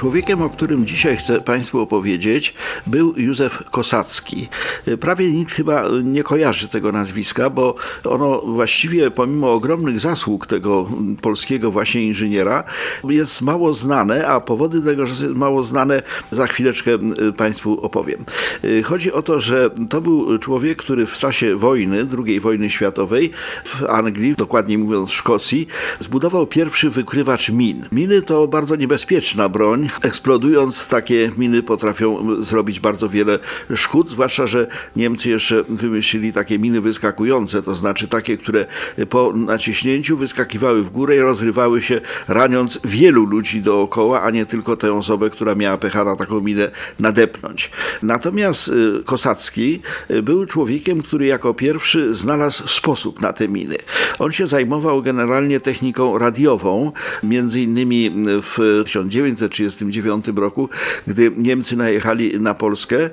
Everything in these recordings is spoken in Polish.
Człowiekiem, o którym dzisiaj chcę Państwu opowiedzieć, był Józef Kosacki. Prawie nikt chyba nie kojarzy tego nazwiska, bo ono właściwie, pomimo ogromnych zasług tego polskiego właśnie inżyniera, jest mało znane, a powody tego, że jest mało znane, za chwileczkę Państwu opowiem. Chodzi o to, że to był człowiek, który w czasie wojny, II wojny światowej w Anglii, dokładniej mówiąc w Szkocji, zbudował pierwszy wykrywacz min. Miny to bardzo niebezpieczna broń, eksplodując takie miny potrafią zrobić bardzo wiele szkód, zwłaszcza, że Niemcy jeszcze wymyślili takie miny wyskakujące, to znaczy takie, które po naciśnięciu wyskakiwały w górę i rozrywały się, raniąc wielu ludzi dookoła, a nie tylko tę osobę, która miała pecha na taką minę nadepnąć. Natomiast y, Kosacki y, był człowiekiem, który jako pierwszy znalazł sposób na te miny. On się zajmował generalnie techniką radiową, między innymi w 1930 1939 roku, gdy Niemcy najechali na Polskę.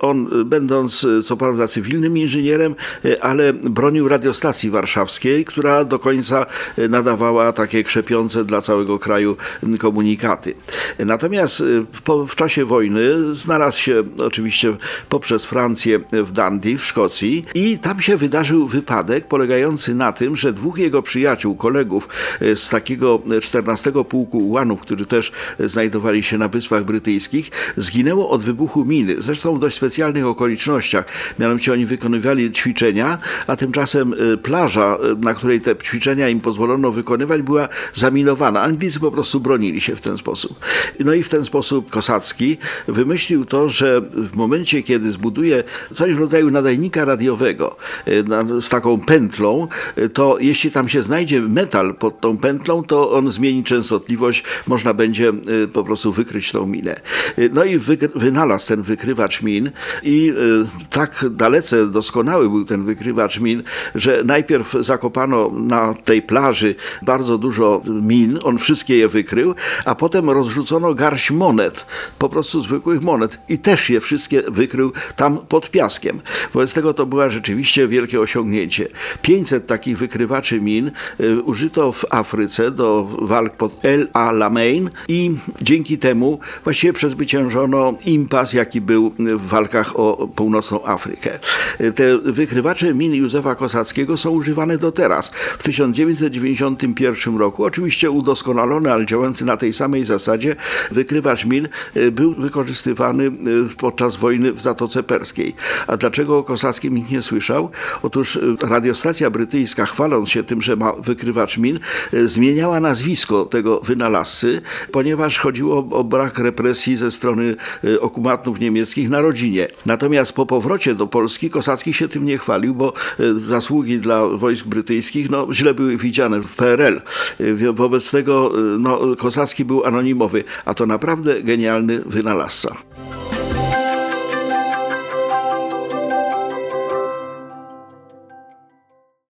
On, będąc co prawda cywilnym inżynierem, ale bronił radiostacji warszawskiej, która do końca nadawała takie krzepiące dla całego kraju komunikaty. Natomiast po, w czasie wojny znalazł się oczywiście poprzez Francję w Dundee w Szkocji i tam się wydarzył wypadek polegający na tym, że dwóch jego przyjaciół, kolegów z takiego 14 pułku ułanów, którzy też znajdowali znajdowali się na Wyspach Brytyjskich, zginęło od wybuchu miny. Zresztą w dość specjalnych okolicznościach. Mianowicie oni wykonywali ćwiczenia, a tymczasem y, plaża, y, na której te ćwiczenia im pozwolono wykonywać, była zaminowana. Anglicy po prostu bronili się w ten sposób. No i w ten sposób Kosacki wymyślił to, że w momencie, kiedy zbuduje coś w rodzaju nadajnika radiowego y, z taką pętlą, to jeśli tam się znajdzie metal pod tą pętlą, to on zmieni częstotliwość, można będzie po prostu prostu wykryć tą minę. Y, no i wynalazł ten wykrywacz min i y, tak dalece doskonały był ten wykrywacz min, że najpierw zakopano na tej plaży bardzo dużo min, on wszystkie je wykrył, a potem rozrzucono garść monet, po prostu zwykłych monet i też je wszystkie wykrył tam pod piaskiem. Wobec tego to była rzeczywiście wielkie osiągnięcie. 500 takich wykrywaczy min y, użyto w Afryce do walk pod El Alamein i dzięki dzięki temu właściwie przezwyciężono impas, jaki był w walkach o północną Afrykę. Te wykrywacze min Józefa Kosackiego są używane do teraz. W 1991 roku, oczywiście udoskonalony, ale działający na tej samej zasadzie, wykrywacz min e, był wykorzystywany e, podczas wojny w Zatoce Perskiej. A dlaczego o Kosackim nikt nie słyszał? Otóż e, radiostacja brytyjska, chwaląc się tym, że ma wykrywacz min, zmieniała nazwisko tego wynalazcy, ponieważ chodziło o brak represji ze strony y, okupantów niemieckich na rodzinie. Natomiast po powrocie do Polski Kosacki się tym nie chwalił, bo y, zasługi dla wojsk brytyjskich no, źle były widziane w PRL. Y, wobec tego no, Kosacki był anonimowy, a to naprawdę genialny wynalazca.